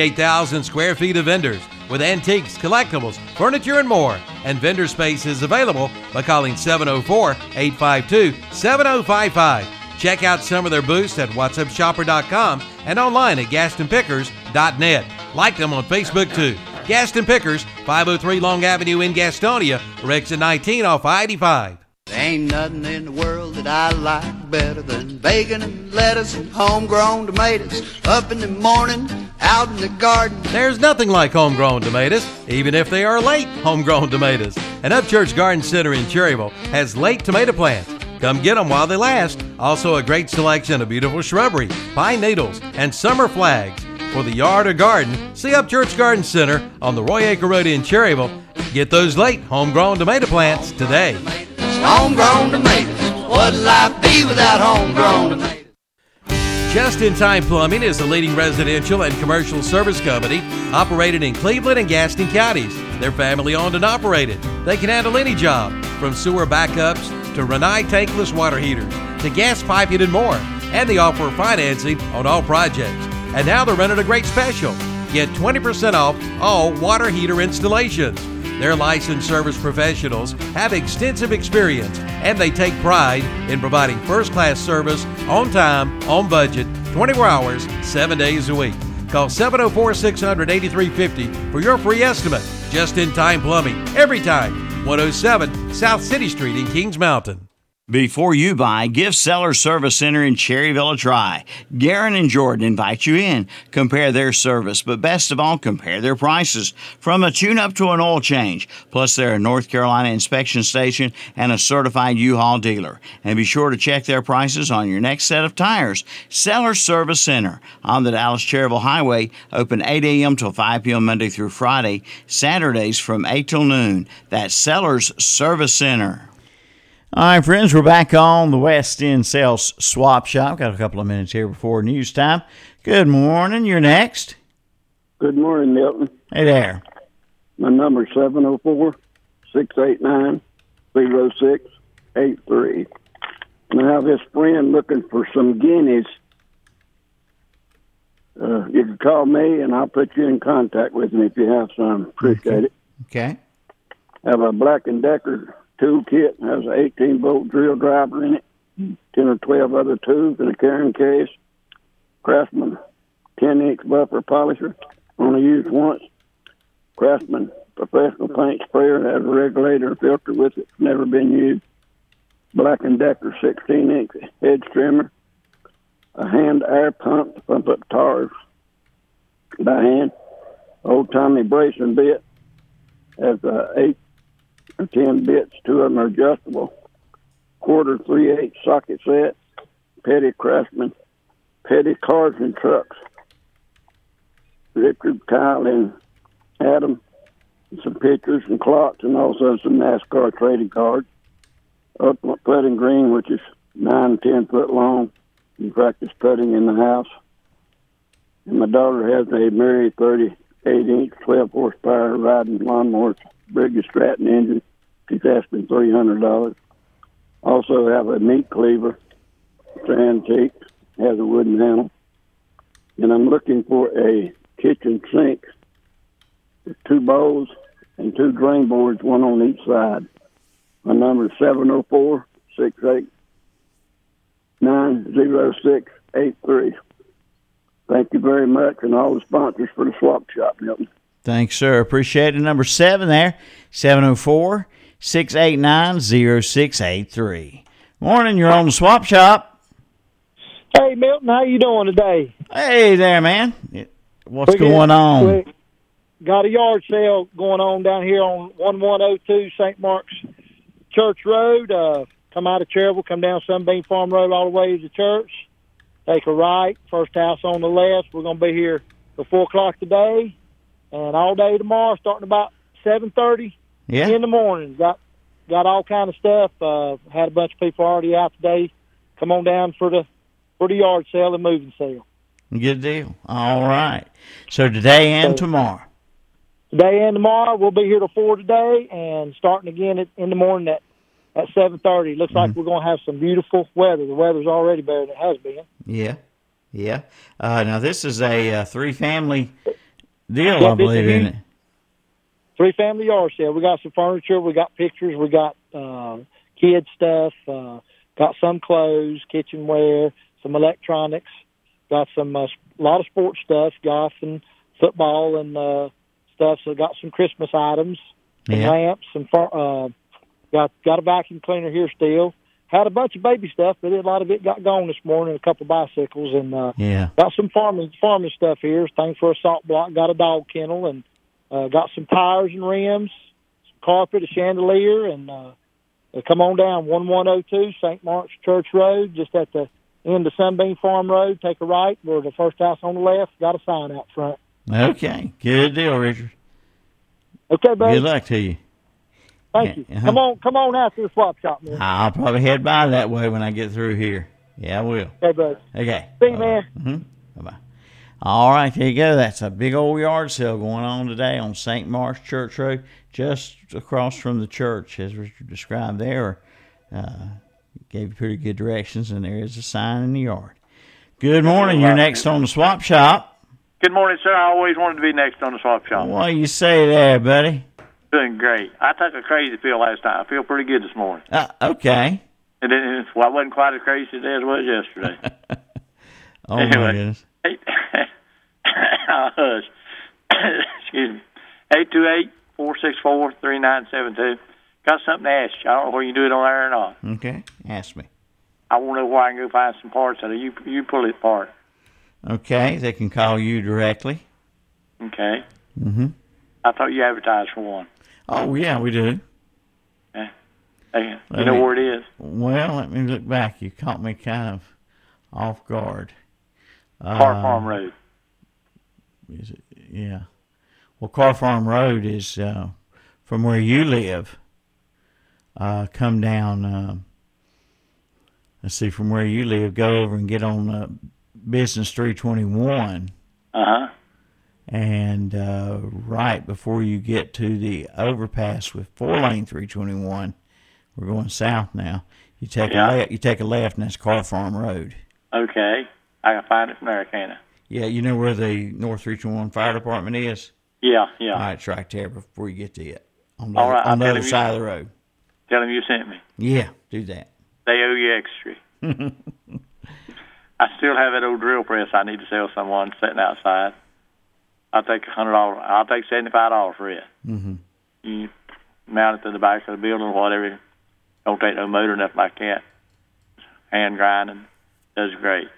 8,000 square feet of vendors with antiques, collectibles, furniture, and more. And vendor space is available by calling 704 852 7055. Check out some of their booths at whatsupshopper.com and online at gastonpickers.net. Like them on Facebook too. Gaston Pickers, 503 Long Avenue in Gastonia, or exit 19 off I-85. There ain't nothing in the world that I like better than bacon and lettuce and homegrown tomatoes. Up in the morning, out in the garden. There's nothing like homegrown tomatoes, even if they are late homegrown tomatoes. And Upchurch Garden Center in Cherryville has late tomato plants. Come get them while they last. Also, a great selection of beautiful shrubbery, pine needles, and summer flags. For the yard or garden, see Upchurch Garden Center on the Roy Acre Road in Cherryville. Get those late homegrown tomato plants today. Homegrown tomatoes. What'd life be without homegrown tomatoes? Just in Time Plumbing is the leading residential and commercial service company operated in Cleveland and Gaston counties. They're family owned and operated. They can handle any job, from sewer backups to Rinnai tankless water heaters to gas piping and more. And they offer financing on all projects. And now they're running a great special. Get 20% off all water heater installations. Their licensed service professionals have extensive experience and they take pride in providing first class service on time, on budget, 24 hours, 7 days a week. Call 704 600 8350 for your free estimate. Just in time plumbing, every time. 107 South City Street in Kings Mountain. Before you buy, give Seller Service Center in Cherryville a try. Garen and Jordan invite you in. Compare their service, but best of all, compare their prices. From a tune up to an oil change. Plus, they're a North Carolina inspection station and a certified U Haul dealer. And be sure to check their prices on your next set of tires. Seller Service Center on the Dallas Cherryville Highway, open 8 a.m. till 5 p.m. Monday through Friday, Saturdays from 8 till noon. That's Sellers Service Center. All right, friends, we're back on the West End Sales Swap Shop. Got a couple of minutes here before news time. Good morning. You're next. Good morning, Milton. Hey there. My number is 704 689 0683. And I have this friend looking for some guineas. Uh, you can call me and I'll put you in contact with me if you have some. Appreciate it. Okay. have a Black and Decker toolkit. Has an 18 volt drill driver in it, 10 or 12 other tools in a carrying case. Craftsman 10 inch buffer polisher, only used once. Craftsman professional paint sprayer has a regulator and filter with it, never been used. Black and Decker 16 inch edge trimmer, a hand air pump to pump up tires by hand. Old Tommy bracing bit has a eight or ten bits. Two of them are adjustable. Quarter three eight socket set. Petty Craftsman. Petty cars and trucks. Richard, Kyle, and Adam. Some pictures and clocks, and also some NASCAR trading cards. Up putting green, which is nine, ten foot long. You practice putting in the house. And my daughter has a Murray 38 inch, 12 horsepower riding lawnmower, Briggs Stratton engine. She's asking three hundred dollars. Also have a meat cleaver, it's antique, has a wooden handle. And I'm looking for a kitchen sink with two bowls and two drain boards, one on each side. My number is seven oh four six eight nine zero six eight three. Thank you very much, and all the sponsors for the swap shop, Milton. Thanks, sir. Appreciate it. Number seven there, 704 689 0683. Morning, you're on the swap shop. Hey Milton, how you doing today? Hey there, man. What's We got- going on? Got a yard sale going on down here on one one zero two St. Mark's Church Road. Uh, come out of Cherryville, come down Sunbeam Farm Road all the way to the church. Take a right, first house on the left. We're going to be here till four o'clock today, and all day tomorrow, starting about seven thirty Yeah. in the morning. Got got all kind of stuff. Uh, had a bunch of people already out today. Come on down for the for the yard sale and moving sale. Good deal. All right. So today and tomorrow. today and tomorrow. We'll be here till four today, and starting again at, in the morning at at seven thirty. Looks like we're going to have some beautiful weather. The weather's already better than it has been. Yeah. Yeah. Uh, now, this is a uh, three family deal, I believe, in it. three family yard sale. We got some furniture, we got pictures, we got uh, kid stuff, uh, got some clothes, kitchenware, some electronics, got some a uh, lot of sports stuff, golf and football and uh, stuff. So got some Christmas items, some Yeah. lamps, some far, uh, got got a vacuum cleaner here still. Had a bunch of baby stuff, but a lot of it got gone this morning. A couple bicycles and uh, Yeah. got some farming farming stuff here. Thing for a salt block. Got a dog kennel and uh, got some tires and rims, some carpet, a chandelier, and uh, uh, come on down one one zero two St. Mark's Church Road, just at the end of Sunbeam Farm Road. Take a right. We're the first house on the left. Got a sign out front. Okay. Good deal, Richard. Okay, buddy. Good luck to you. Thank you. Uh-huh. Come on, come on out to the swap shop, man. I'll probably head by that way when I get through here. Yeah, I will. Okay, buddy. Okay. See you, man. hmm Bye bye. All right, there you go. That's a big old yard sale going on today on St. Mark's Church Road, just across from the church, as Richard described there. Uh, gave you pretty good directions, and there is a sign in the yard. Good morning. You're next on the swap shop. Good morning, sir. I always wanted to be next on the swap shop. What do you say there, buddy? Doing great. I took a crazy pill last night. I feel pretty good this morning. Uh, okay. And then, well, I wasn't quite as crazy today as I was yesterday. Oh my Anyway. goodness. Eight, hush. Excuse me. Eight two eight four six four three nine seven two. Got something to ask you. I don't know whether you do it on air or not. Okay. Ask me. I want to know where I can go find some parts out of you. You pull it apart. Okay. They can call you directly. Okay. Mm-hmm. I thought you advertised for one. Oh yeah, we do. Hey, Let you know me- where it is? Well, let me look back. You caught me kind of off guard. Car Uh, Farm Road. Is it? Yeah. Well, Car Farm Road is uh, from where you live. Uh, come down. Uh, let's see, from where you live, go over and get on uh, Business 321, Uh huh. And uh, right before you get to the overpass with four lane 321, we're going south now. You take Yeah. a left. You take a left, and that's Car Farm Road. Okay. I can find it from there, can I? Yeah, you know where the North 321 Fire Department is. Yeah, yeah. All right, it's right there before you get to it. On the, All other- on the other him you- side of the road. Tell them you sent me. Yeah, do that. They owe you extra. I still have that old drill press I need to sell someone sitting outside. I'll take a hundred dollars. I'll take seventy five dollars for it. Mm-hmm. You mount it to the back of the building or whatever. Don't take no motor nothing like that. Hand grinding does great.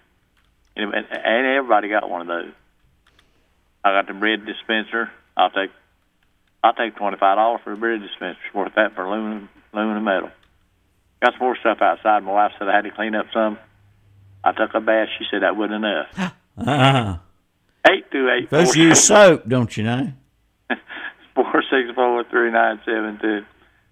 And, and everybody got one of those. I got the bread dispenser. I'll take I'll take twenty five dollars for a bread dispenser. It's worth that for aluminum aluminum metal. Got some more stuff outside. My wife said I had to clean up some. I took a bath. She said that wasn't enough. Uh-huh. Eight two eight Those four use soap, don't you know? four six four three nine seven two.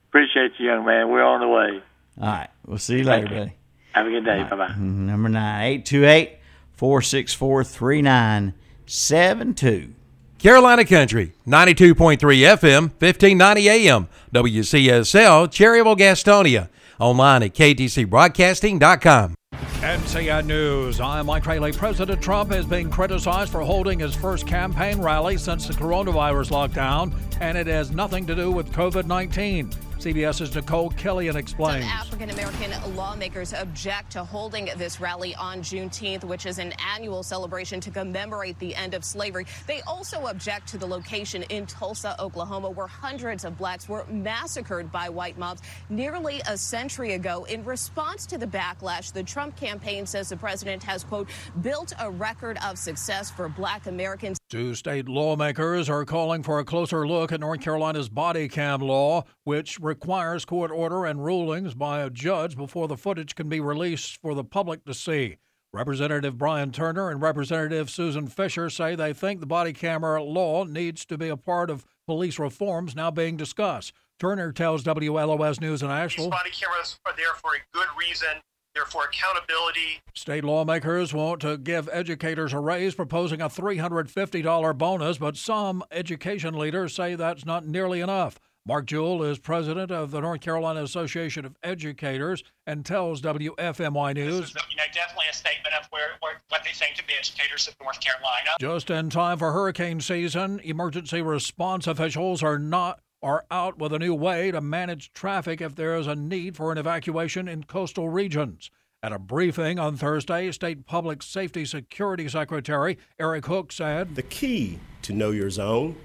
Appreciate you, young man. We're on the way. All right, we'll see you later, buddy. Have a good day. Bye bye. Mm-hmm. Number nine, 828 464 3972. Carolina Country, 92.3 FM, 1590 AM, WCSL, Cherryville, Gastonia. Online at ktcbroadcasting.com. NCN News. I'm Mike Rayleigh. President Trump is being criticized for holding his first campaign rally since the coronavirus lockdown, and it has nothing to do with COVID 19. CBS's Nicole Some explains. African American lawmakers object to holding this rally on Juneteenth, which is an annual celebration to commemorate the end of slavery. They also object to the location in Tulsa, Oklahoma, where hundreds of blacks were massacred by white mobs nearly a century ago. In response to the backlash, the Trump campaign says the president has, quote, built a record of success for black Americans. Two state lawmakers are calling for a closer look at North Carolina's body cam law, which requires court order and rulings by a judge before the footage can be released for the public to see. Representative Brian Turner and Representative Susan Fisher say they think the body camera law needs to be a part of police reforms now being discussed. Turner tells WLOS News in These Asheville body cameras are there for a good reason. They're for accountability. State lawmakers want to give educators a raise, proposing a $350 bonus, but some education leaders say that's not nearly enough. Mark Jewell is president of the North Carolina Association of Educators and tells WFMY News. This is, you know, definitely a statement of where, where what they think to be educators of North Carolina. Just in time for hurricane season, emergency response officials are not are out with a new way to manage traffic if there is a need for an evacuation in coastal regions. At a briefing on Thursday, State Public Safety Security Secretary Erik Hooks said The key to know your zone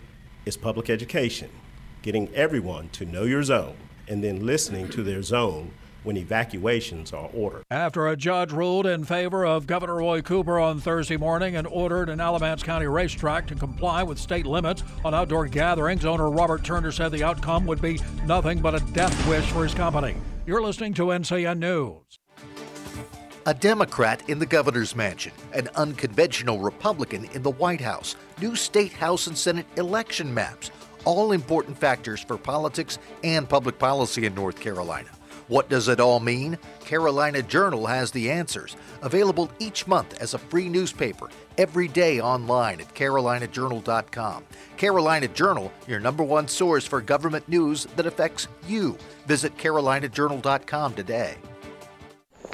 is public education getting everyone to know your zone, and then listening to their zone when evacuations are ordered. After a judge ruled in favor of Governor Roy Cooper on Thursday morning and ordered an Alamance County racetrack to comply with state limits on outdoor gatherings, owner Robert Turner said the outcome would be nothing but a death wish for his company. You're listening to NCN News. A Democrat in the governor's mansion, an unconventional Republican in the White House, new state House and Senate election maps all important factors for politics and public policy in North Carolina. What does it all mean? Carolina Journal has the answers, available each month as a free newspaper, every day online at carolinajournal.com. Carolina Journal, your number one source for government news that affects you. Visit carolinajournal.com today.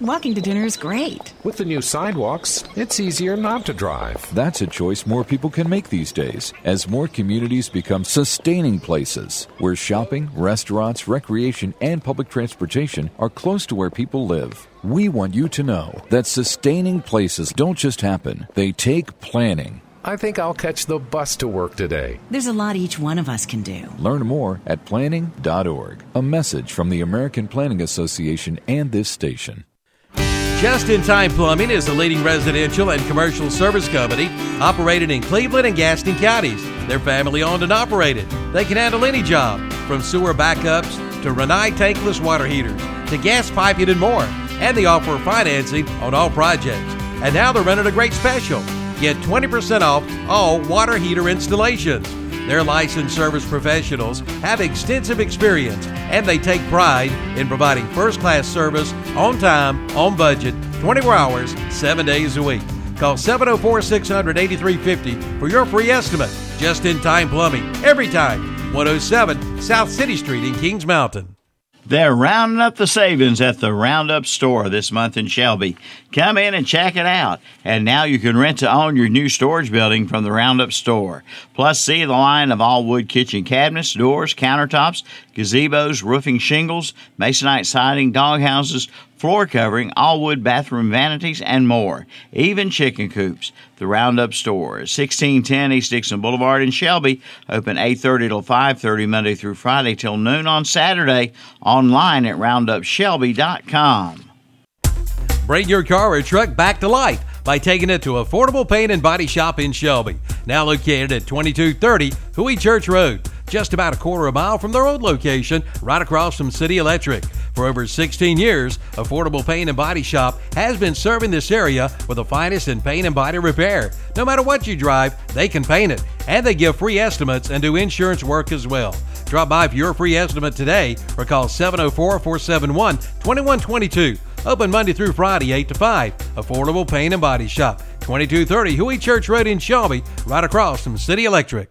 Walking to dinner is great. With the new sidewalks, it's easier not to drive. That's a choice more people can make these days as more communities become sustaining places where shopping, restaurants, recreation, and public transportation are close to where people live. We want you to know that sustaining places don't just happen, they take planning. I think I'll catch the bus to work today. There's a lot each one of us can do. Learn more at planning.org. A message from the American Planning Association and this station. Just in Time Plumbing is a leading residential and commercial service company operated in Cleveland and Gaston counties. They're family owned and operated. They can handle any job, from sewer backups to Rinnai tankless water heaters to gas piping and more. And they offer financing on all projects. And now they're running a great special. Get 20% off all water heater installations. Their licensed service professionals have extensive experience and they take pride in providing first class service on time, on budget, 24 hours, 7 days a week. Call 704 600 8350 for your free estimate. Just in time plumbing, every time. 107 South City Street in Kings Mountain. They're rounding up the savings at the Roundup store this month in Shelby. Come in and check it out. And now you can rent to own your new storage building from the Roundup store. Plus, see the line of all wood kitchen cabinets, doors, countertops, gazebos, roofing shingles, masonite siding, doghouses, floor covering, all wood bathroom vanities, and more. Even chicken coops. The Roundup Store, 1610 East Dixon Boulevard in Shelby, open 8:30 till 5:30 Monday through Friday till noon on Saturday. Online at roundupshelby.com. Bring your car or truck back to life by taking it to Affordable Paint and Body Shop in Shelby, now located at 2230 Huey Church Road, just about a quarter of a mile from their old location, right across from City Electric. For over 16 years, Affordable Paint and Body Shop has been serving this area with the finest in paint and body repair. No matter what you drive, they can paint it, and they give free estimates and do insurance work as well. Drop by for your free estimate today or call 704 471 2122. Open Monday through Friday, 8 to 5. Affordable Paint and Body Shop, 2230 Huey Church Road in Shelby, right across from City Electric.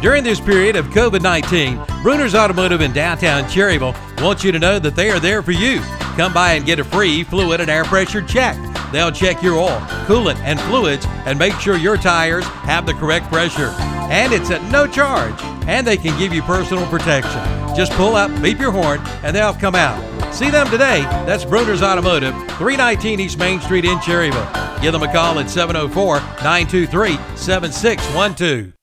During this period of COVID 19, Bruner's Automotive in downtown Cherryville wants you to know that they are there for you. Come by and get a free fluid and air pressure check. They'll check your oil, coolant, and fluids and make sure your tires have the correct pressure. And it's at no charge. And they can give you personal protection. Just pull up, beep your horn, and they'll come out. See them today. That's Bruner's Automotive, 319 East Main Street in Cherryville. Give them a call at 704 923 7612.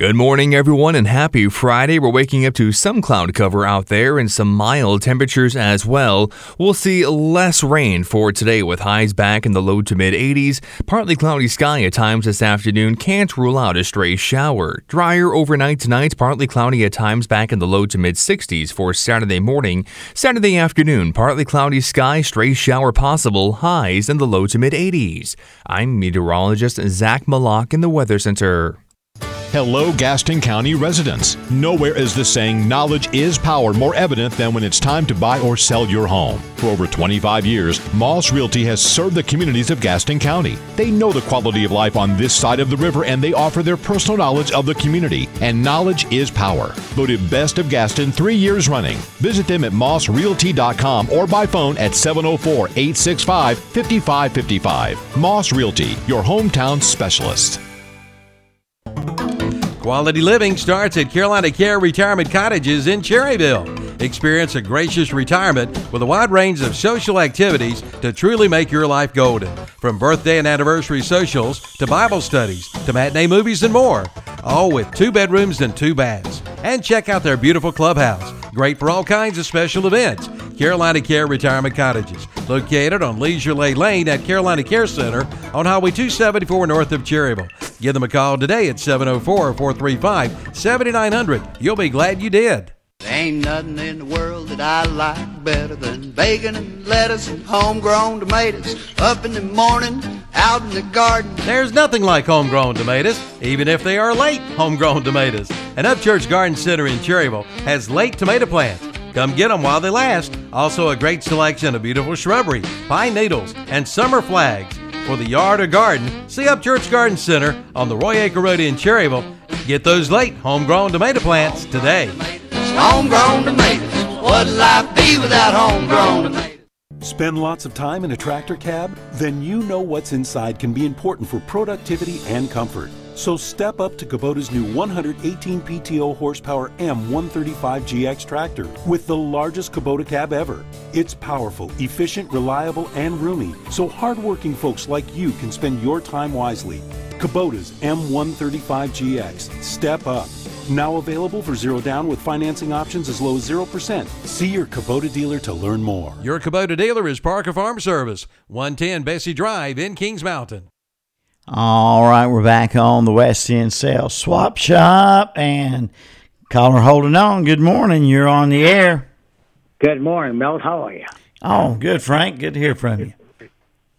Good morning, everyone, and happy Friday. We're waking up to some cloud cover out there and some mild temperatures as well. We'll see less rain for today with highs back in the low to mid 80s. Partly cloudy sky at times this afternoon. Can't rule out a stray shower. Drier overnight tonight, partly cloudy at times back in the low to mid 60s for Saturday morning. Saturday afternoon, partly cloudy sky, stray shower possible. Highs in the low to mid 80s. I'm meteorologist Zach Malak in the Weather Center. Hello, Gaston County residents. Nowhere is the saying knowledge is power more evident than when it's time to buy or sell your home. For over 25 years, Moss Realty has served the communities of Gaston County. They know the quality of life on this side of the river and they offer their personal knowledge of the community. And knowledge is power. Voted best of Gaston three years running. Visit them at mossrealty.com or by phone at 704 865 5555. Moss Realty, your hometown specialist. Quality living starts at Carolina Care Retirement Cottages in Cherryville. Experience a gracious retirement with a wide range of social activities to truly make your life golden. From birthday and anniversary socials to Bible studies to matinee movies and more. All with two bedrooms and two baths. And check out their beautiful clubhouse. Great for all kinds of special events. Carolina Care Retirement Cottages, located on Leisure Lane Lane at Carolina Care Center on Highway 274 north of Cherryville. Give them a call today at 704 435 7900. You'll be glad you did. There ain't nothing in the world that I like better than bacon and lettuce and homegrown tomatoes. Up in the morning, out in the garden. There's nothing like homegrown tomatoes, even if they are late homegrown tomatoes. And Upchurch Garden Center in Cherryville has late tomato plants. Come get them while they last. Also, a great selection of beautiful shrubbery, pine needles, and summer flags. For the yard or garden, see Upchurch Garden Center on the Roy Acre Road in Cherryville. Get those late homegrown tomato plants today. Homegrown tomatoes. What'd life be without homegrown tomatoes? Spend lots of time in a tractor cab? Then you know what's inside can be important for productivity and comfort. So step up to Kubota's new 118 PTO horsepower M135GX tractor with the largest Kubota cab ever. It's powerful, efficient, reliable, and roomy, so hardworking folks like you can spend your time wisely. Kubota's M135GX. Step up. Now available for zero down with financing options as low as 0%. See your Kubota dealer to learn more. Your Kubota dealer is Parker Farm Service, 110 Bessie Drive in Kings Mountain. All right, we're back on the West End Sales Swap Shop and caller holding on. Good morning. You're on the air. Good morning, Mel. How are you? Oh, good, Frank. Good to hear from you.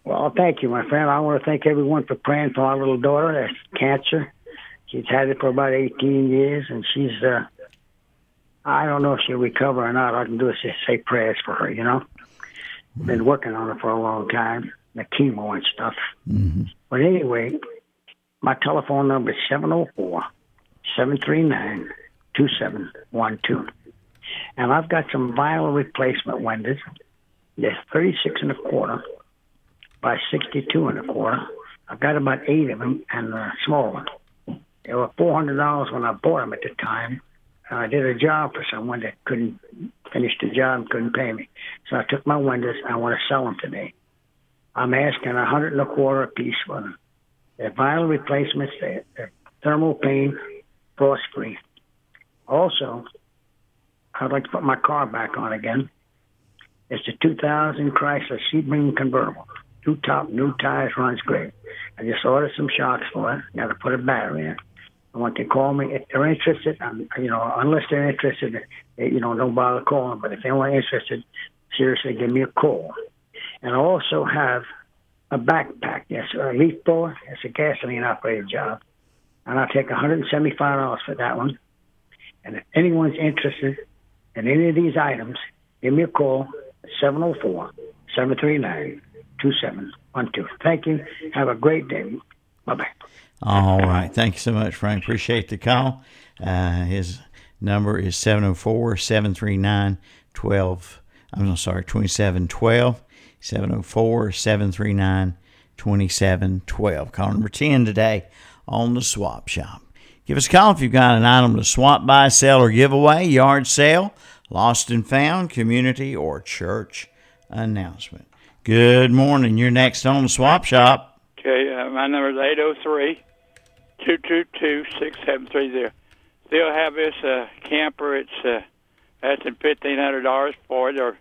Well, thank you, my friend. I want to thank everyone for praying for our little daughter. That's cancer. She's had it for about 18 years, and she's, uh, I don't know if she'll recover or not. All I can do is just say prayers for her, you know? Been working on her for a long time, the chemo and stuff. Mm-hmm. But anyway, my telephone number is 704 739 2712. And I've got some vinyl replacement windows. They're 36 and a quarter by 62 and a quarter. I've got about eight of them and a small one. They were $400 when I bought them at the time. And I did a job for someone that couldn't finish the job and couldn't pay me. So I took my windows I want to sell them today. I'm asking a hundred and a quarter a piece for them. They're vinyl replacements. They're, thermal pane, frost free. Also, I'd like to put my car back on again. It's a 2000 Chrysler Sebring convertible. Two top, new tires, runs great. I just ordered some shocks for it. Got to put a battery in. I want to call me if they're interested. I'm, you know, unless they're interested, you know, don't bother calling. But if are interested, seriously, give me a call. And I also have a backpack. Yes, a leaf blower. It's a gasoline operated job, and I'll take $175 for that one. And if anyone's interested in any of these items, give me a call 704 739 2712. Thank you. Have a great day. Bye bye. All right. Thank you so much, Frank. Appreciate the call. Uh, his number is 704 739 12. I'm sorry, 2712. 704 739 2712. Call number 10 today on the swap shop. Give us a call if you've got an item to swap, buy, sell, or give away, yard sale, lost and found, community, or church announcement. Good morning. You're next on the swap shop. Okay, uh, my number is 803 222 6730. Still have this uh, camper. It's uh, asking $1,500 for it, or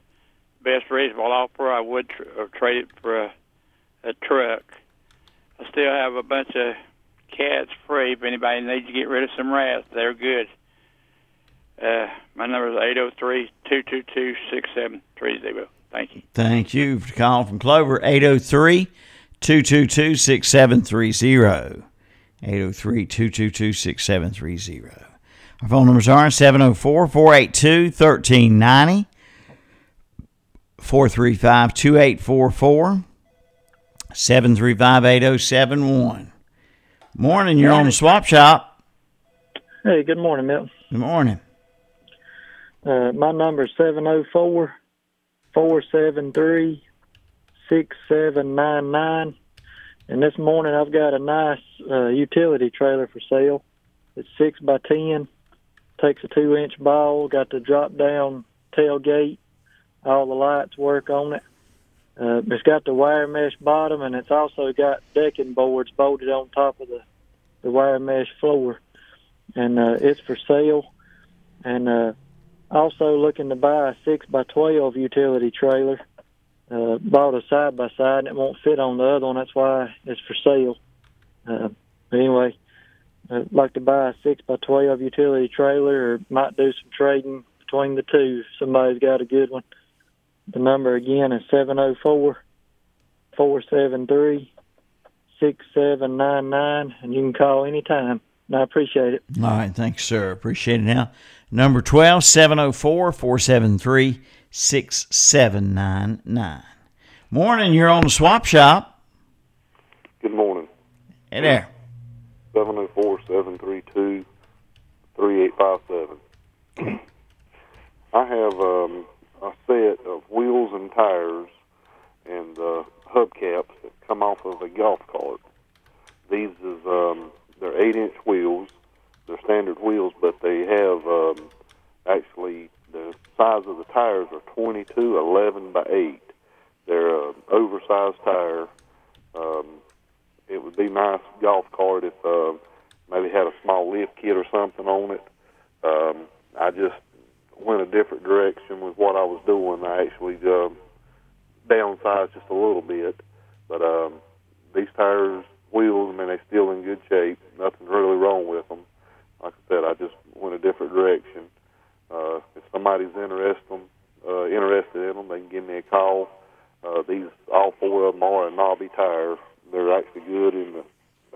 best reasonable offer. I would tr- trade it for a, a truck. I still have a bunch of cats free. If anybody needs to get rid of some rats, they're good. Uh, my number is 803 222 6730. Thank you. Thank you for calling from Clover, 803 222 6730. 803 222 6730. Our phone numbers are 704 482 1390, 435 2844, 735 8071. Morning, you're on the swap shop. Hey, good morning, Milton. Good morning. Uh, my number is 704 473 6799. And this morning I've got a nice uh, utility trailer for sale. It's 6 by 10 takes a two inch ball, got the drop down tailgate, all the lights work on it. Uh, it's got the wire mesh bottom, and it's also got decking boards bolted on top of the the wire mesh floor, and uh, it's for sale. And uh, also looking to buy a six by twelve utility trailer. Uh, bought a side by side, and it won't fit on the other one. That's why it's for sale. Uh, anyway, I'd like to buy a six by twelve utility trailer, or might do some trading between the two. If somebody's got a good one. The number again is seven zero four four seven three six seven nine nine, and you can call anytime. And I appreciate it. All right, thanks, sir. Appreciate it. Now, number 12, 704 473 6799. Morning, you're on the swap shop. Good morning. Hey there. 704 732 3857. I have um, a set of wheels and tires and uh, hubcaps that come off of a golf cart. These is um, they're eight inch wheels. They're standard wheels, but they have um, actually the size of the tires are 22 11 by 8. They're an oversized tire. Um, it would be nice golf cart if uh, maybe had a small lift kit or something on it. Um, I just went a different direction with what I was doing. I actually uh, downsized just a little bit, but um, these tires, wheels, I mean, they're still in good shape. Nothing really wrong with them. Like I said, I just went a different direction. Uh, if somebody's interested, uh, interested in them, they can give me a call. Uh, these, all four of them are a knobby tire. They're actually good in the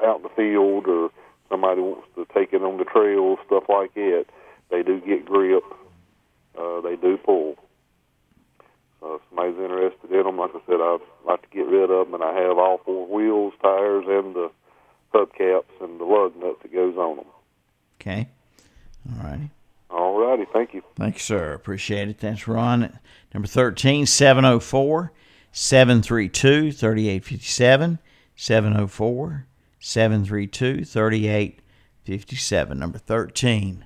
out in the field, or somebody wants to take it on the trail, stuff like that. They do get grip. Uh, they do pull. So if somebody's interested in them, like I said, I'd like to get rid of them, and I have all four wheels, tires, and the hubcaps and the lug nut that goes on them. Okay. All righty. All righty. Thank you. Thank you, sir. Appreciate it. That's Ron. Number 13, 704 732 3857. 704 732 3857. Number 13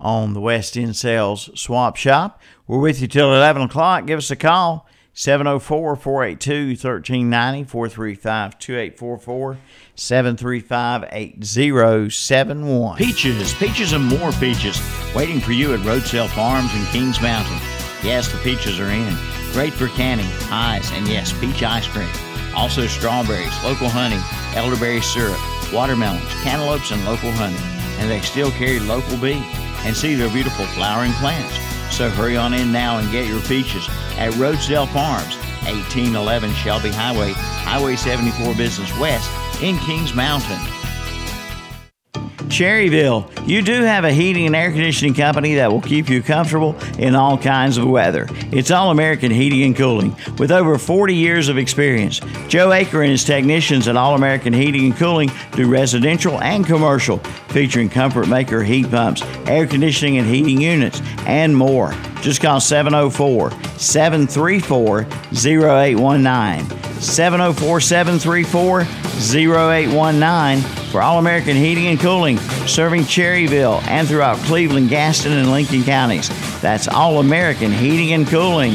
on the West End Sales Swap Shop. We're with you till 11 o'clock. Give us a call. 704 482 1390 435 2844 735 8071. Peaches, peaches, and more peaches waiting for you at Roadsale Farms in Kings Mountain. Yes, the peaches are in. Great for canning, pies, and yes, peach ice cream. Also, strawberries, local honey, elderberry syrup, watermelons, cantaloupes, and local honey. And they still carry local bee and see their beautiful flowering plants. So hurry on in now and get your peaches at Roadsdale Farms, 1811 Shelby Highway, Highway 74 Business West in Kings Mountain. Cherryville, you do have a heating and air conditioning company that will keep you comfortable in all kinds of weather. It's All American Heating and Cooling with over 40 years of experience. Joe Aker and his technicians at All American Heating and Cooling do residential and commercial, featuring Comfort Maker heat pumps, air conditioning and heating units, and more. Just call 704 734 0819. 704 734 0819 for All American Heating and Cooling, serving Cherryville and throughout Cleveland, Gaston, and Lincoln counties. That's All American Heating and Cooling.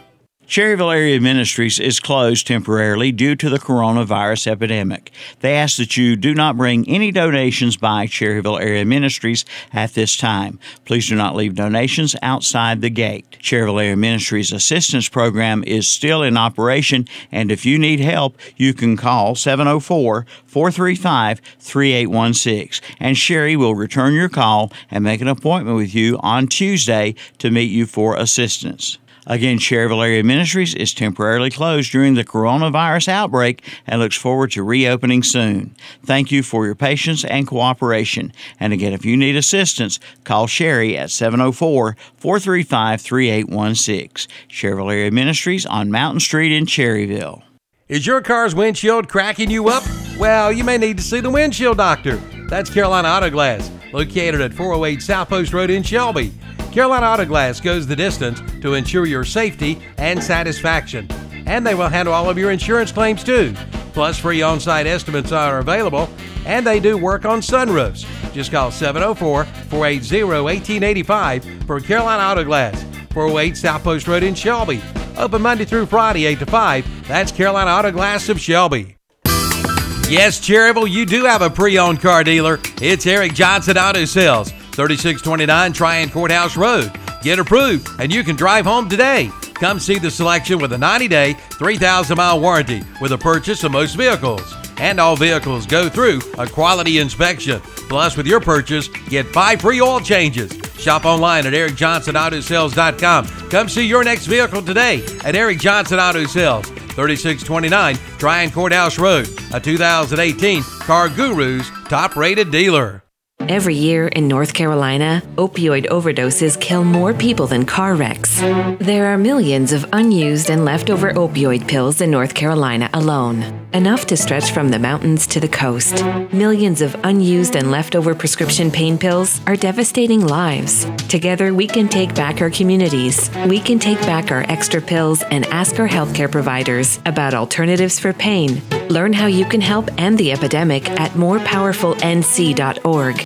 Cherryville Area Ministries is closed temporarily due to the coronavirus epidemic. They ask that you do not bring any donations by Cherryville Area Ministries at this time. Please do not leave donations outside the gate. Cherryville Area Ministries Assistance Program is still in operation, and if you need help, you can call 704 435 3816, and Sherry will return your call and make an appointment with you on Tuesday to meet you for assistance. Again, Cherryville Area Ministries is temporarily closed during the coronavirus outbreak and looks forward to reopening soon. Thank you for your patience and cooperation. And again, if you need assistance, call Sherry at 704 435 3816. Cherryville Area Ministries on Mountain Street in Cherryville. Is your car's windshield cracking you up? Well, you may need to see the windshield doctor. That's Carolina Auto Glass, located at 408 South Post Road in Shelby. Carolina Auto Glass goes the distance to ensure your safety and satisfaction. And they will handle all of your insurance claims too. Plus, free on site estimates are available, and they do work on sunroofs. Just call 704 480 1885 for Carolina Auto Glass, 408 South Post Road in Shelby. Open Monday through Friday, 8 to 5. That's Carolina Auto Glass of Shelby. Yes, Cherryville, you do have a pre owned car dealer. It's Eric Johnson Auto Sales. 3629 Tryon Courthouse Road. Get approved and you can drive home today. Come see the selection with a 90 day, 3,000 mile warranty with a purchase of most vehicles. And all vehicles go through a quality inspection. Plus, with your purchase, get five free oil changes. Shop online at ericjohnsonautosales.com. Come see your next vehicle today at Eric Johnson Auto Sales, 3629 Tryon Courthouse Road, a 2018 CarGurus top rated dealer. Every year in North Carolina, opioid overdoses kill more people than car wrecks. There are millions of unused and leftover opioid pills in North Carolina alone, enough to stretch from the mountains to the coast. Millions of unused and leftover prescription pain pills are devastating lives. Together, we can take back our communities. We can take back our extra pills and ask our healthcare providers about alternatives for pain. Learn how you can help end the epidemic at morepowerfulnc.org.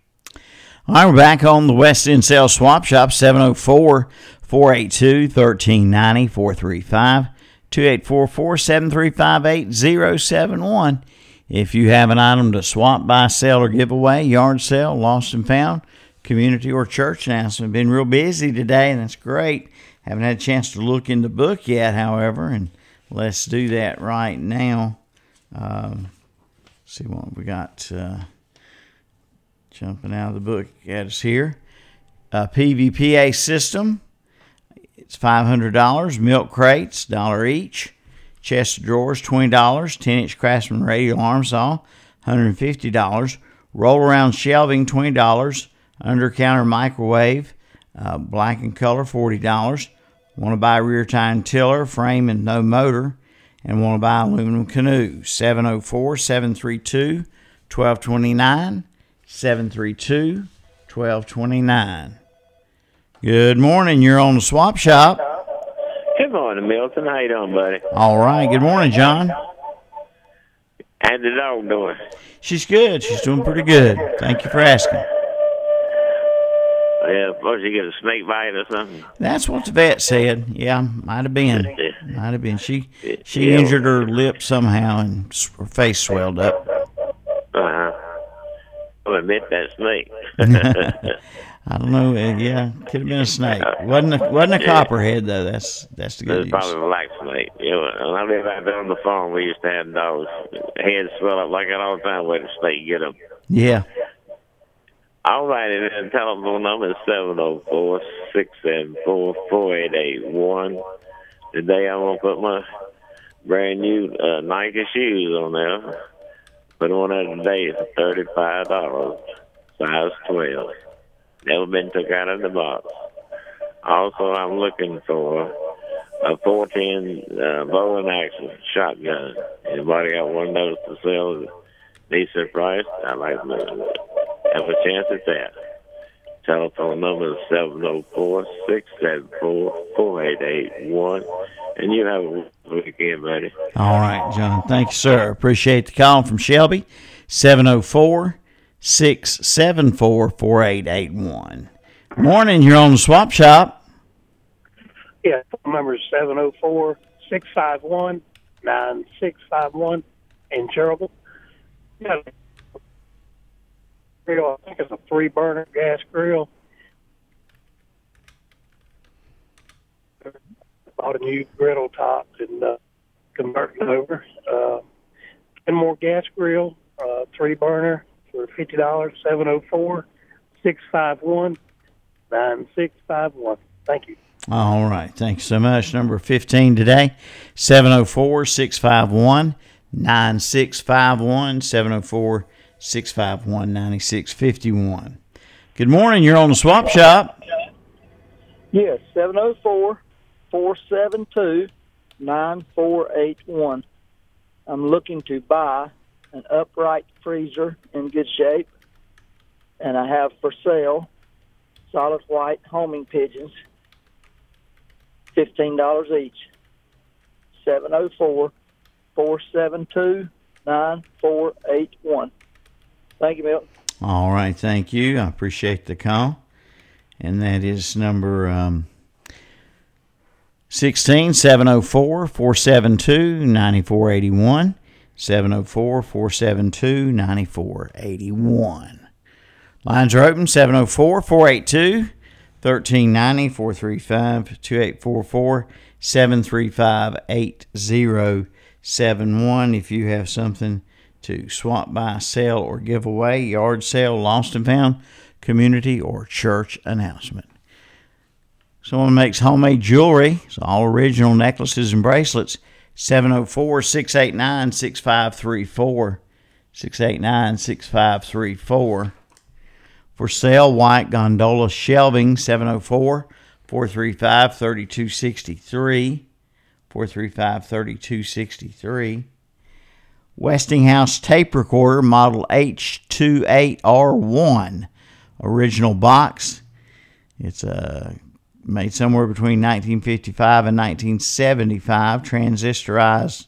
We're back on the West End Sales Swap Shop, 704 482 1390 435 2844 735 8071. If you have an item to swap, buy, sell, or give away, yard sale, lost and found, community or church announcement. Been real busy today, and that's great. Haven't had a chance to look in the book yet, however, and let's do that right now. Um, see what we got. Uh, Jumping out of the book at us here. A PVPA system. It's $500. Milk crates, dollar each. Chest drawers, $20. 10 inch Craftsman radial arm saw, $150. Roll around shelving, $20. Under counter microwave, uh, black and color, $40. Want to buy rear tine tiller, frame and no motor, and want to buy aluminum canoe. 704 732 1229. 732 1229. Good morning. You're on the swap shop. Good morning, Milton. How you doing, buddy? All right. Good morning, John. How's the dog doing? She's good. She's doing pretty good. Thank you for asking. Yeah, suppose you get a snake bite or something. That's what the vet said. Yeah, might have been. Might have been. She she Yeah. injured her lip somehow and her face swelled up. I'll admit that snake. I don't know. uh, Yeah, could have been a snake. wasn't a, wasn't a Yeah. copperhead though. That's that's the It good was probably a black snake. You know, when I lived out there on the farm, we used to have dogs. Heads swell up like that all the time where the snake get them. Yeah. All right, and the telephone number is 704 674 4881. Today I'm to put my brand new uh, Nike shoes on there. Put one out today for $35, size 12. Never been took out of the box. Also, I'm looking for a 14 uh, bolt action shotgun. Anybody got one of those to sell at a decent price? I'd like to have a chance at that. Telephone number is 704 674 4881. And you have a wonderful weekend, buddy. All right, John. Thank you, sir. Appreciate the call from Shelby. 704 674 4881. Morning, you're on the swap shop. Yeah, phone number is 704 651 9651 in Cherville. Yeah. Grill, I think it's a three burner gas grill. Bought a new griddle top and uh, converted over. Uh, and more gas grill, uh, three burner for fifty dollars. Seven zero four six five one nine six five one. Thank you. All right. Thanks so much. Number 15 today, 704 651 9651. 704 651 9651. Good morning. You're on the swap shop. Yes, 704 472 9481. I'm looking to buy an upright freezer in good shape, and I have for sale solid white homing pigeons, $15 each. 704 472 9481. Thank you, Milton. All right. Thank you. I appreciate the call. And that is number um, 16 704 472 9481. 704 472 9481. Lines are open 704 482 1390 435 2844 735 8071. If you have something to swap, buy, sell, or give away, yard sale, lost and found, community, or church announcement. Someone makes homemade jewelry, so all original necklaces and bracelets. 704 689 6534. 689 6534. For sale, white gondola shelving 704 435 3263. 435 3263. Westinghouse tape recorder model H28R1 original box. It's uh, made somewhere between 1955 and 1975. Transistorized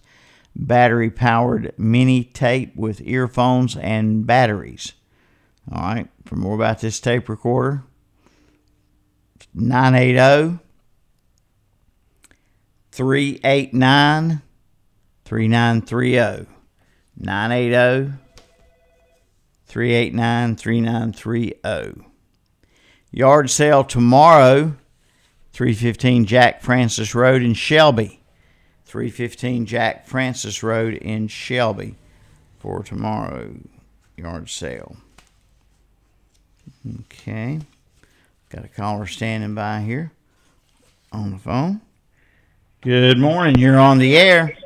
battery powered mini tape with earphones and batteries. All right, for more about this tape recorder, 980 389 3930. 980 389 3930. Yard sale tomorrow, 315 Jack Francis Road in Shelby. 315 Jack Francis Road in Shelby for tomorrow yard sale. Okay. Got a caller standing by here on the phone. Good morning. You're on the air.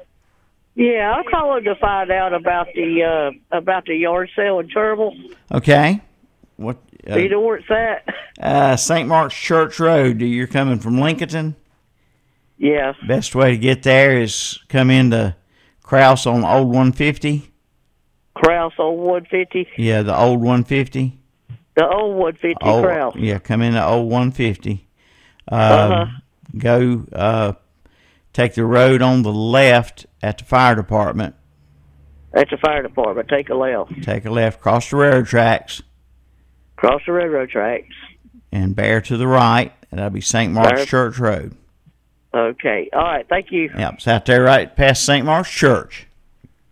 Yeah, I'm calling to find out about the uh about the yard sale in Cherryville. Okay. What? Uh, Do you know where it's at? uh, St. Mark's Church Road. You're coming from Lincolnton. Yes. Best way to get there is come into Crouse on Old 150. Crouse old 150. Yeah, the old 150. The old 150 Old- Crouse. Yeah, come into old 150. Um, Uh-huh. Go uh, take the road on the left at the fire department. At the fire department. Take a left. Take a left, cross the railroad tracks, Cross the railroad tracks. and bear to the right. and That'll be St. Mark's Bear- Church Road. Okay. All right. Thank you. Yep, it's out there right past St. Mark's Church.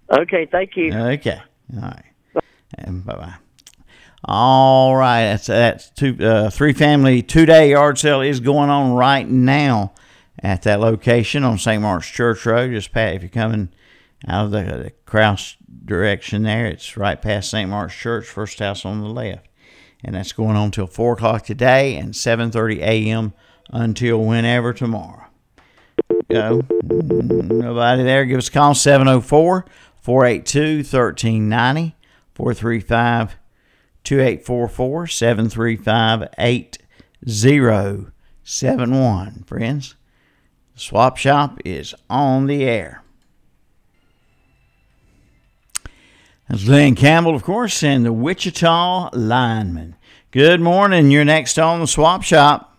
Okay. Thank you. Okay. All right. And bye bye. All right. That's that's two uh, three family two day yard sale is going on right now at that location on St. Mark's Church Road. Just past if you're coming out of the, the direction there, it's right past St. Mark's Church, first house on the left, and that's going on till four o'clock today and seven thirty a.m. until whenever tomorrow. Go. Nobody there. Give us a call 704 482 1390 435 2844 735 8071. Friends, swap shop is on the air. That's Lynn Campbell, of course, and the Wichita lineman. Good morning. You're next on the swap shop.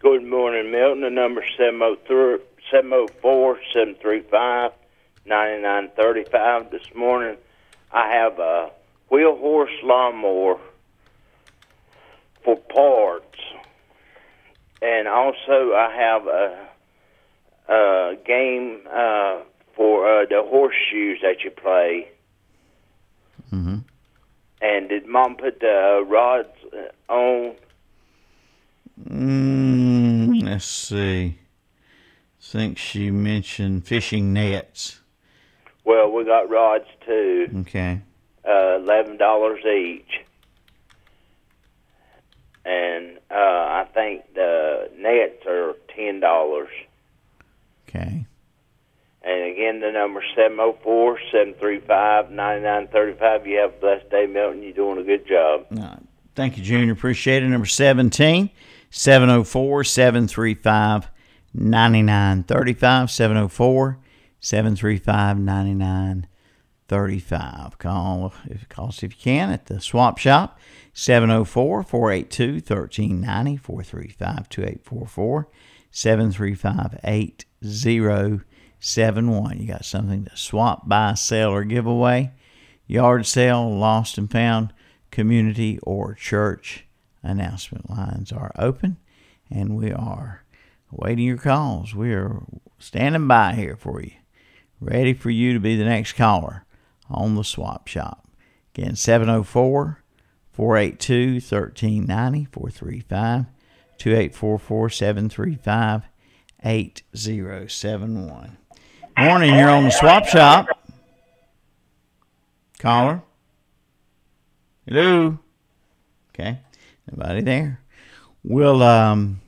Good morning, Milton. The number 704 735 9935. This morning, I have a wheel horse lawnmower for parts. And also, I have a, uh, game uh, for uh, the horseshoes that you play. Mm-hmm. And did Mom put the uh, rods uh, on? Mm, let's see. I think she mentioned fishing nets. Well, we got rods too. Okay. Uh, Eleven dollars each. And uh, I think the nets are ten dollars. Okay. And again, the number seven zero four seven three five ninety nine thirty five. You have a blessed day, Milton. You're doing a good job. Thank you, Junior. Appreciate it. Number 17, 704 735 9935. 704 735 9935. Call, if, call us if you can at the swap shop. 704 482 1390 435 2844 735 8071. You got something to swap, buy, sell, or give away? Yard sale, lost and found, community, or church announcement lines are open, and we are awaiting your calls. We are standing by here for you, ready for you to be the next caller on the swap shop. Again, 704 482 1390 435 2844 735 8071. Morning, you're on the swap shop. Caller? Hello? Okay, nobody there. We'll, um,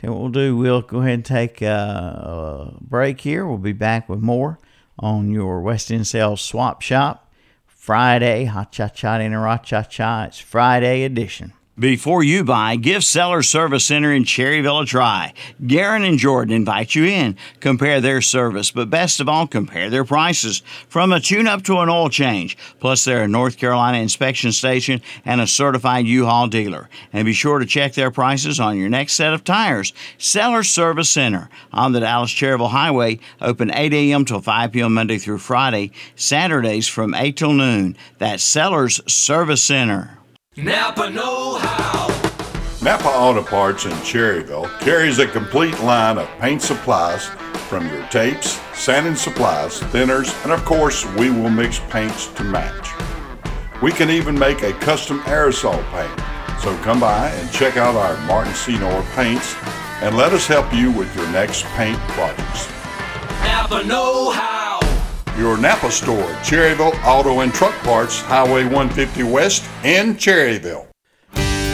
tell what we'll do. We'll go ahead and take a, a break here. We'll be back with more on your West End Sales Swap Shop Friday. Ha cha cha and ra cha cha. It's Friday edition. Before you buy, give Seller Service Center in Cherryville a try. Garen and Jordan invite you in. Compare their service, but best of all, compare their prices. From a tune up to an oil change. Plus, they're a North Carolina inspection station and a certified U Haul dealer. And be sure to check their prices on your next set of tires. Seller Service Center on the Dallas Cherryville Highway, open 8 a.m. till 5 p.m. Monday through Friday, Saturdays from 8 till noon. That's Sellers Service Center. Napa Know How. Napa Auto Parts in Cherryville carries a complete line of paint supplies from your tapes, sanding supplies, thinners, and of course, we will mix paints to match. We can even make a custom aerosol paint. So come by and check out our Martin Senour paints and let us help you with your next paint projects. Napa Know How. Your Napa store, Cherryville Auto and Truck Parts, Highway 150 West in Cherryville.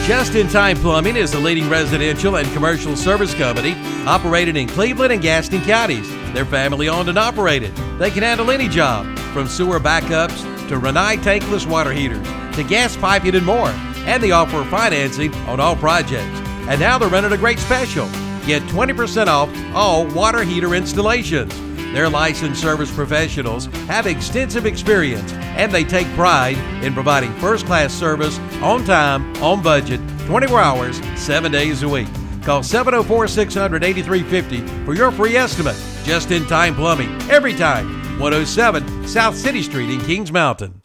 Just in Time Plumbing is the leading residential and commercial service company operated in Cleveland and Gaston counties. They're family owned and operated. They can handle any job, from sewer backups to Rinnai tankless water heaters to gas piping and more. And they offer financing on all projects. And now they're running a great special. Get 20% off all water heater installations. Their licensed service professionals have extensive experience and they take pride in providing first class service on time, on budget, 24 hours, 7 days a week. Call 704 600 8350 for your free estimate. Just in time plumbing, every time. 107 South City Street in Kings Mountain.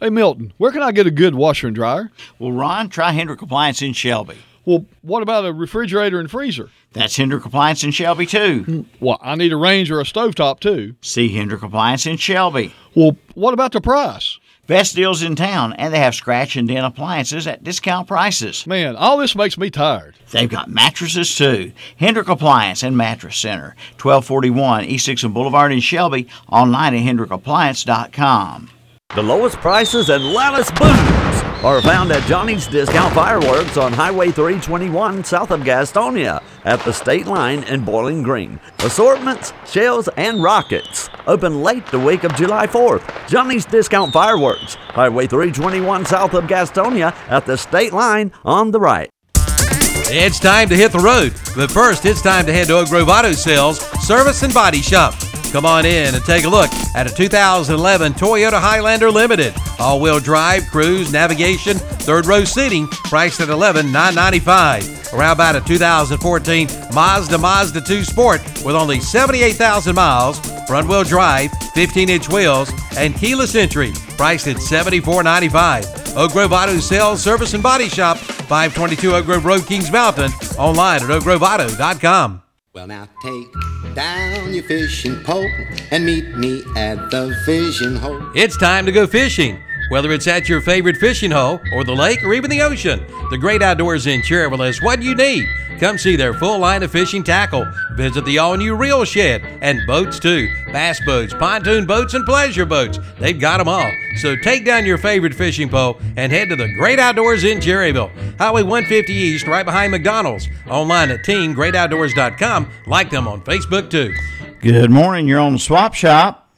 Hey, Milton, where can I get a good washer and dryer? Well, Ron, try Hendrick Appliance in Shelby. Well, what about a refrigerator and freezer? That's Hendrick Appliance in Shelby, too. Well, I need a range or a stovetop, too. See Hendrick Appliance in Shelby. Well, what about the price? Best deals in town, and they have scratch and dent appliances at discount prices. Man, all this makes me tired. They've got mattresses too. Hendrick Appliance and Mattress Center, 1241 East Dixon Boulevard in Shelby, online at hendrickappliance.com. The lowest prices and loudest booms are found at Johnny's Discount Fireworks on Highway 321 south of Gastonia at the state line in Bowling Green. Assortments, shells, and rockets. Open late the week of July 4th. Johnny's Discount Fireworks, Highway 321 south of Gastonia at the state line on the right. It's time to hit the road, but first it's time to head to Oak Grove Auto Sales Service and Body Shop. Come on in and take a look at a 2011 Toyota Highlander Limited. All-wheel drive, cruise, navigation, third row seating, priced at 11,995. Or how about a 2014 Mazda Mazda 2 Sport with only 78,000 miles, front-wheel drive, 15-inch wheels, and keyless entry, priced at $74,995. Oak Grove Auto Sales Service and Body Shop, 522 Oak Grove Road, Kings Mountain. Online at oakgroveauto.com. Well, now take down your fishing pole and meet me at the fishing hole. It's time to go fishing. Whether it's at your favorite fishing hole or the lake or even the ocean, the Great Outdoors in Cherryville is what you need. Come see their full line of fishing tackle. Visit the all new Reel Shed and boats too. Bass boats, pontoon boats, and pleasure boats. They've got them all. So take down your favorite fishing pole and head to the Great Outdoors in Cherryville. Highway 150 East, right behind McDonald's. Online at teamgreatoutdoors.com. Like them on Facebook too. Good morning. You're on the swap shop.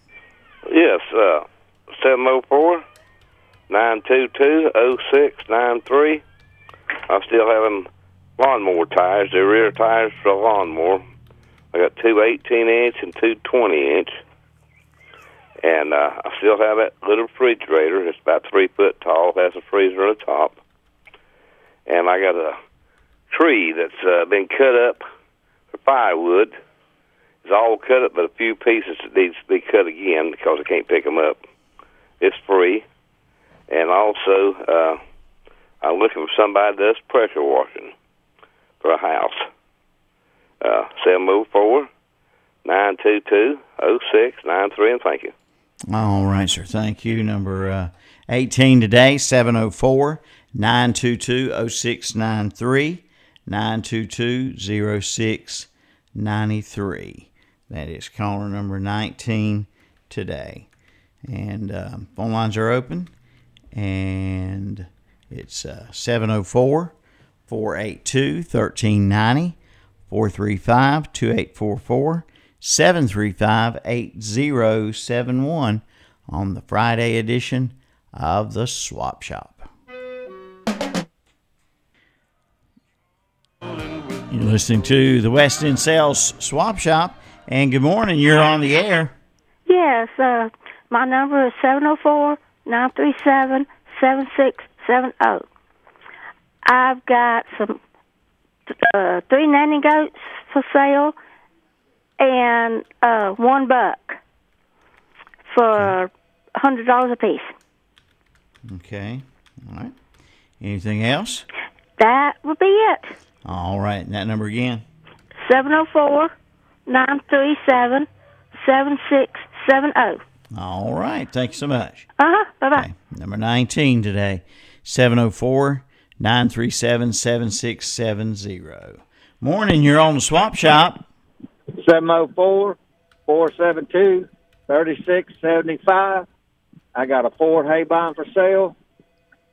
Yes, uh, 704 922 0693. I still have them lawnmower tires. They're rear tires for a lawnmower. I got two 18 inch and two 20 inch. And uh, I still have that little refrigerator. It's about three foot tall, has a freezer on the top. And I got a tree that's uh, been cut up for firewood. It's all cut up, but a few pieces that needs to be cut again because I can't pick them up. It's free. And also, uh, I'm looking for somebody that does pressure washing for a house. Uh, 704 922 0693, and thank you. All right, sir. Thank you. Number uh, 18 today, 704 922 0693. 922 0693. That is caller number 19 today. And uh, phone lines are open. And it's uh, 704 482 1390 435 2844 735 8071 on the Friday edition of the Swap Shop. You're listening to the West End Sales Swap Shop, and good morning. You're on the air. Yes, uh, my number is 704 937 7670. I've got some uh, three nanny goats for sale and uh, one buck for a $100 a piece. Okay. All right. Anything else? That would be it. All right. And that number again. 704 937 7670. All right. Thank you so much. Uh huh. Bye bye. Number 19 today, 704 937 7670. Morning, you're on the swap shop. 704 472 3675. I got a Ford Haybine for sale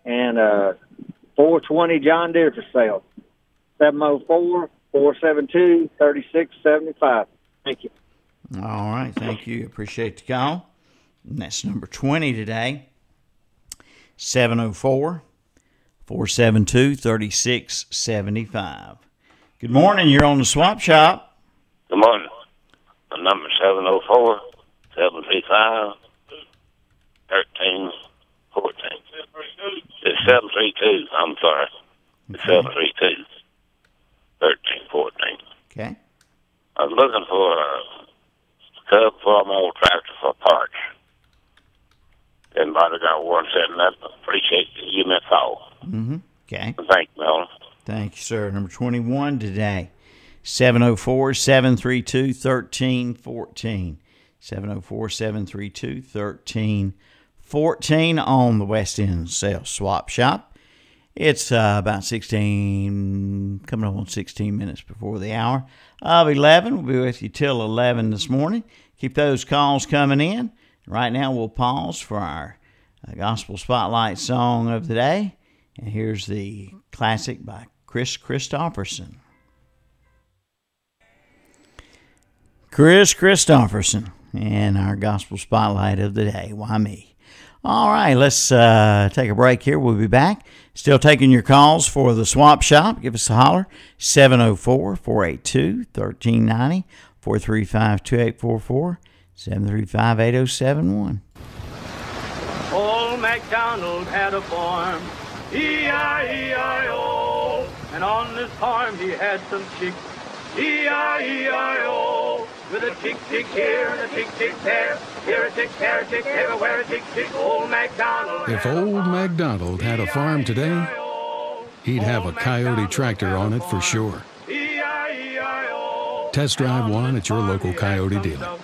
and a 420 John Deere for sale. 704 472 3675. Thank you. All right. Thank you. Appreciate the call. And that's number 20 today, 704 472 3675. Good morning. You're on the swap shop. Good morning. The number seven zero four seven three five thirteen fourteen. It's seven three two. I'm sorry. It's seven three two thirteen fourteen. Okay. I was looking for a Cub for my old tractor for parts. Anybody got one setting up? Appreciate you giving me a call. Mm-hmm. Okay. Thank you, Melvin. Thank you, sir. Number 21 today, 704 732 1314. 704 732 1314 on the West End Sales Swap Shop. It's uh, about 16, coming up on 16 minutes before the hour of 11. We'll be with you till 11 this morning. Keep those calls coming in. Right now, we'll pause for our uh, Gospel Spotlight song of the day. And here's the classic by Kris Kristofferson. Kris Kristofferson and our Gospel Spotlight of the day. Why me? All right, let's uh, take a break here. We'll be back. Still taking your calls for the swap shop. Give us a holler 704 482 1390 435 2844 735 8071. Old MacDonald had a farm, E-I-E-I-O. And on this farm he had some chicks, E-I-E-I-O. With a tick tick here and a tick tick there, here a tick, there a tick, everywhere a tick tick. Old MacDonald. If old MacDonald had a farm today, he'd have a Kioti tractor on it for sure. Test drive one at your local Kioti dealer.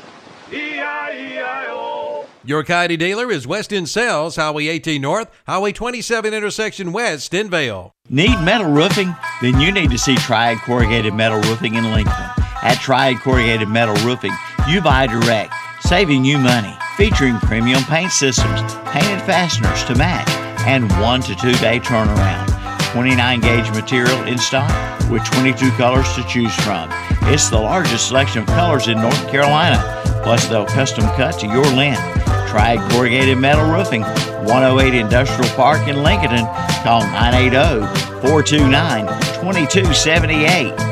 Your Kioti dealer is West End Sales, Highway 18 North, Highway 27 intersection west in Vale. Need metal roofing? Then you need to see Triad Corrugated Metal Roofing in Lincoln. At Triad Corrugated Metal Roofing, you buy direct, saving you money. Featuring premium paint systems, painted fasteners to match, and one to two day turnaround. 29 gauge material in stock with 22 colors to choose from. It's the largest selection of colors in North Carolina. Plus, they'll custom cut to your length. Triad Corrugated Metal Roofing, 108 Industrial Park in Lincoln. Call 980 429 2278.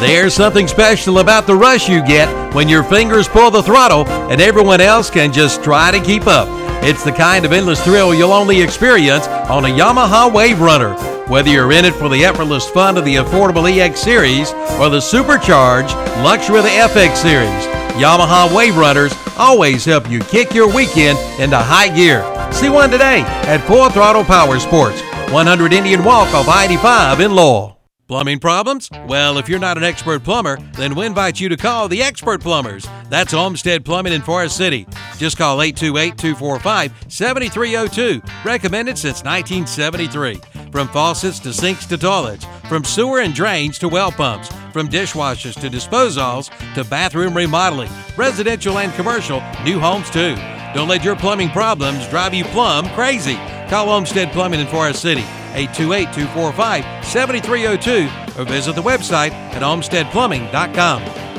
There's something special about the rush you get when your fingers pull the throttle and everyone else can just try to keep up. It's the kind of endless thrill you'll only experience on a Yamaha Wave Runner. Whether you're in it for the effortless fun of the affordable EX series or the supercharged luxury of the FX series, Yamaha Wave Runners always help you kick your weekend into high gear. See one today at Full Throttle Power Sports, 100 Indian Walk off I-85 in Lowell. Plumbing problems? Well, if you're not an expert plumber, then we invite you to call the Expert Plumbers. That's Olmsted Plumbing in Forest City. Just call 828 245 7302. Recommended since 1973. From faucets to sinks to toilets, from sewer and drains to well pumps, from dishwashers to disposals to bathroom remodeling, residential and commercial, new homes too. Don't let your plumbing problems drive you plumb crazy. Call Homestead Plumbing in Forest City. 828-245-7302 or visit the website at olmstedplumbing.com.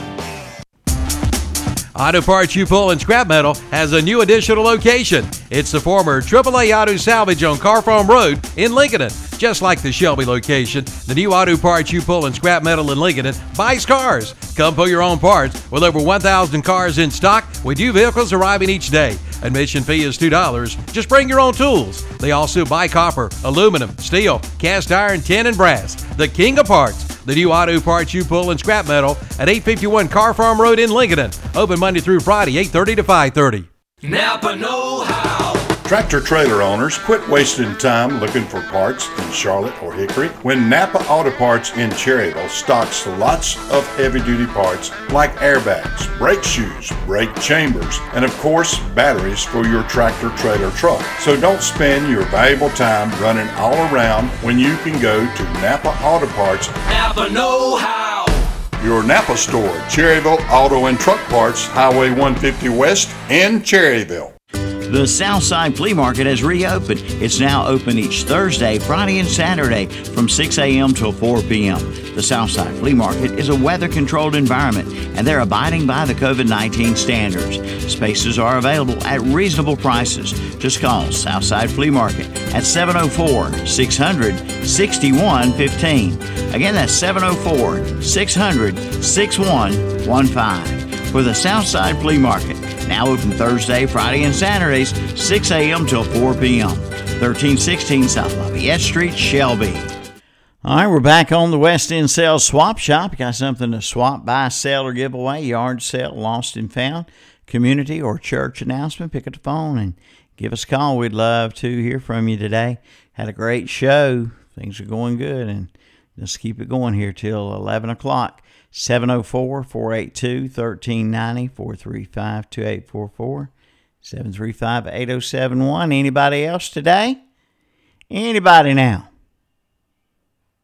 Auto Parts U Pull and Scrap Metal has a new additional location. It's the former AAA Auto Salvage on Car Farm Road in Lincoln. Just like the Shelby location, the new Auto Parts U Pull and Scrap Metal in Lincoln buys cars. Come pull your own parts. With over 1,000 cars in stock, with new vehicles arriving each day. Admission fee is $2. Just bring your own tools. They also buy copper, aluminum, steel, cast iron, tin, and brass. The king of parts. The new auto parts you pull and scrap metal at 851 Car Farm Road in Lincoln. Open Monday through Friday, 8:30 to 5:30. Napa Know How. Tractor trailer owners, quit wasting time looking for parts in Charlotte or Hickory when Napa Auto Parts in Cherryville stocks lots of heavy duty parts like airbags, brake shoes, brake chambers, and of course, batteries for your tractor trailer truck. So don't spend your valuable time running all around when you can go to Napa Auto Parts Napa Know How. your Napa store, Cherryville Auto and Truck Parts, Highway 150 West in Cherryville. The Southside Flea Market has reopened. It's now open each Thursday, Friday, and Saturday from 6 a.m. till 4 p.m. The Southside Flea Market is a weather controlled environment and they're abiding by the COVID 19 standards. Spaces are available at reasonable prices. Just call Southside Flea Market at 704 600 6115. Again, that's 704 600 6115 for the Southside Flea Market. Now open Thursday, Friday, and Saturdays, 6 a.m. till 4 p.m. 1316 South Lafayette Street, Shelby. All right, we're back on the West End Sales Swap Shop. You got something to swap, buy, sell, or give away, yard sale, lost and found, community or church announcement, pick up the phone and give us a call. We'd love to hear from you today. Had a great show. Things are going good, and let's keep it going here till 11 o'clock. 704 482 1390 435 2844 735 8071. Anybody else today? Anybody now?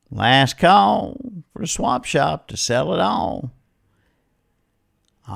Last call for the swap shop to sell it all.